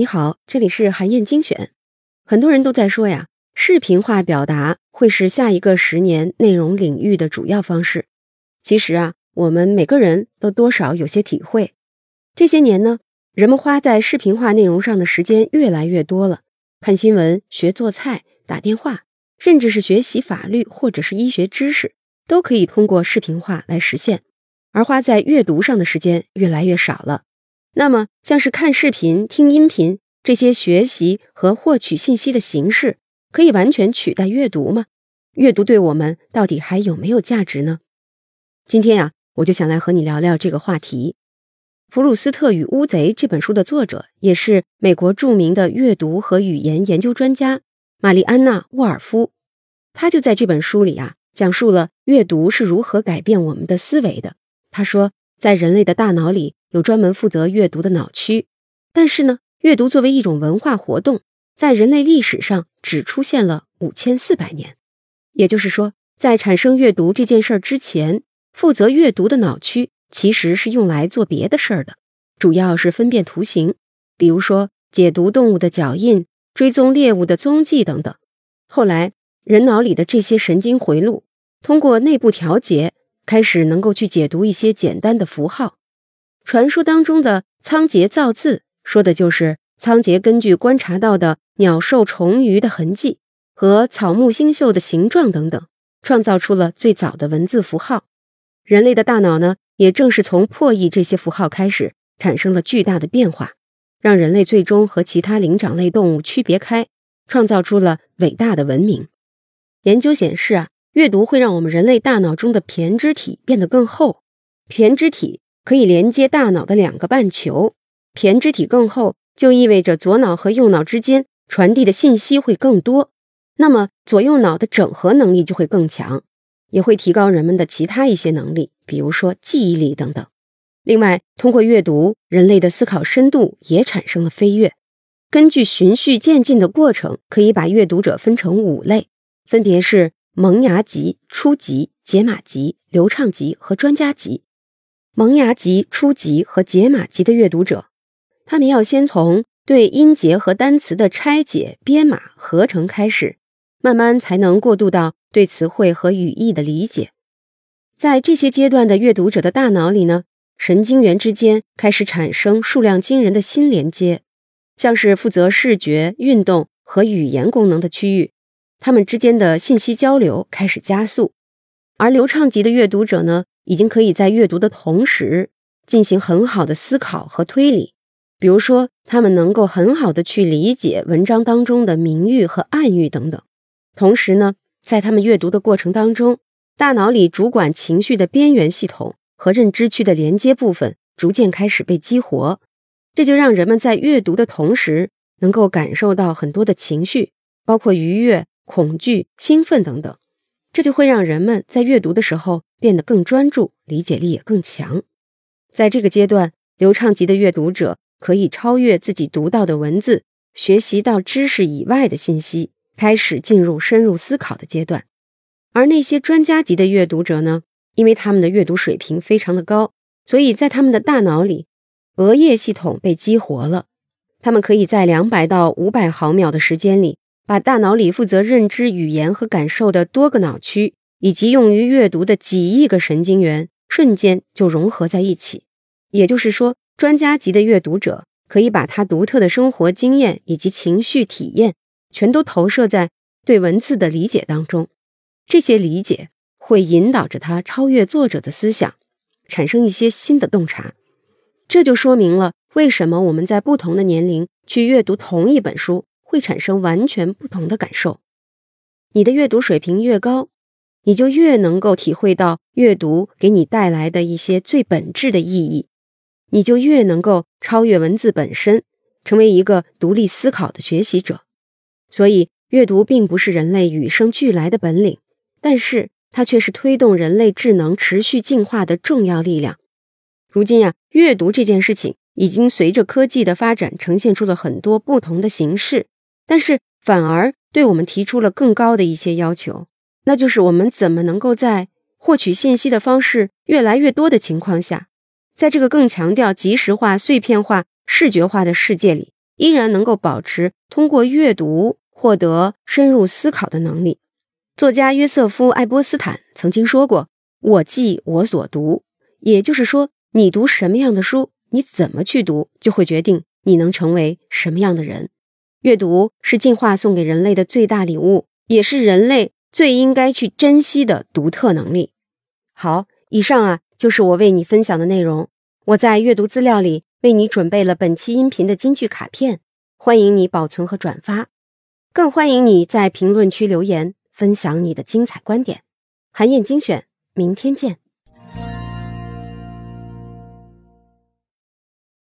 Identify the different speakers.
Speaker 1: 你好，这里是韩燕精选。很多人都在说呀，视频化表达会是下一个十年内容领域的主要方式。其实啊，我们每个人都多少有些体会。这些年呢，人们花在视频化内容上的时间越来越多了，看新闻、学做菜、打电话，甚至是学习法律或者是医学知识，都可以通过视频化来实现。而花在阅读上的时间越来越少了。那么，像是看视频、听音频这些学习和获取信息的形式，可以完全取代阅读吗？阅读对我们到底还有没有价值呢？今天呀，我就想来和你聊聊这个话题。《普鲁斯特与乌贼》这本书的作者，也是美国著名的阅读和语言研究专家玛丽安娜·沃尔夫，他就在这本书里啊，讲述了阅读是如何改变我们的思维的。他说，在人类的大脑里有专门负责阅读的脑区，但是呢，阅读作为一种文化活动，在人类历史上只出现了五千四百年。也就是说，在产生阅读这件事儿之前，负责阅读的脑区其实是用来做别的事儿的，主要是分辨图形，比如说解读动物的脚印、追踪猎物的踪迹等等。后来，人脑里的这些神经回路通过内部调节。开始能够去解读一些简单的符号。传说当中的仓颉造字，说的就是仓颉根据观察到的鸟兽虫鱼的痕迹和草木星宿的形状等等，创造出了最早的文字符号。人类的大脑呢，也正是从破译这些符号开始，产生了巨大的变化，让人类最终和其他灵长类动物区别开，创造出了伟大的文明。研究显示啊。阅读会让我们人类大脑中的胼胝体变得更厚，胼胝体可以连接大脑的两个半球。胼胝体更厚，就意味着左脑和右脑之间传递的信息会更多，那么左右脑的整合能力就会更强，也会提高人们的其他一些能力，比如说记忆力等等。另外，通过阅读，人类的思考深度也产生了飞跃。根据循序渐进的过程，可以把阅读者分成五类，分别是。萌芽级、初级、解码级、流畅级和专家级。萌芽级、初级和解码级的阅读者，他们要先从对音节和单词的拆解、编码、合成开始，慢慢才能过渡到对词汇和语义的理解。在这些阶段的阅读者的大脑里呢，神经元之间开始产生数量惊人的新连接，像是负责视觉、运动和语言功能的区域。他们之间的信息交流开始加速，而流畅级的阅读者呢，已经可以在阅读的同时进行很好的思考和推理。比如说，他们能够很好的去理解文章当中的明喻和暗喻等等。同时呢，在他们阅读的过程当中，大脑里主管情绪的边缘系统和认知区的连接部分逐渐开始被激活，这就让人们在阅读的同时能够感受到很多的情绪，包括愉悦。恐惧、兴奋等等，这就会让人们在阅读的时候变得更专注，理解力也更强。在这个阶段，流畅级的阅读者可以超越自己读到的文字，学习到知识以外的信息，开始进入深入思考的阶段。而那些专家级的阅读者呢？因为他们的阅读水平非常的高，所以在他们的大脑里，额叶系统被激活了，他们可以在两百到五百毫秒的时间里。把大脑里负责认知语言和感受的多个脑区，以及用于阅读的几亿个神经元，瞬间就融合在一起。也就是说，专家级的阅读者可以把他独特的生活经验以及情绪体验，全都投射在对文字的理解当中。这些理解会引导着他超越作者的思想，产生一些新的洞察。这就说明了为什么我们在不同的年龄去阅读同一本书。会产生完全不同的感受。你的阅读水平越高，你就越能够体会到阅读给你带来的一些最本质的意义，你就越能够超越文字本身，成为一个独立思考的学习者。所以，阅读并不是人类与生俱来的本领，但是它却是推动人类智能持续进化的重要力量。如今呀，阅读这件事情已经随着科技的发展，呈现出了很多不同的形式。但是反而对我们提出了更高的一些要求，那就是我们怎么能够在获取信息的方式越来越多的情况下，在这个更强调即时化、碎片化、视觉化的世界里，依然能够保持通过阅读获得深入思考的能力。作家约瑟夫·爱波斯坦曾经说过：“我记我所读。”也就是说，你读什么样的书，你怎么去读，就会决定你能成为什么样的人。阅读是进化送给人类的最大礼物，也是人类最应该去珍惜的独特能力。好，以上啊就是我为你分享的内容。我在阅读资料里为你准备了本期音频的金句卡片，欢迎你保存和转发，更欢迎你在评论区留言分享你的精彩观点。韩燕精选，明天见。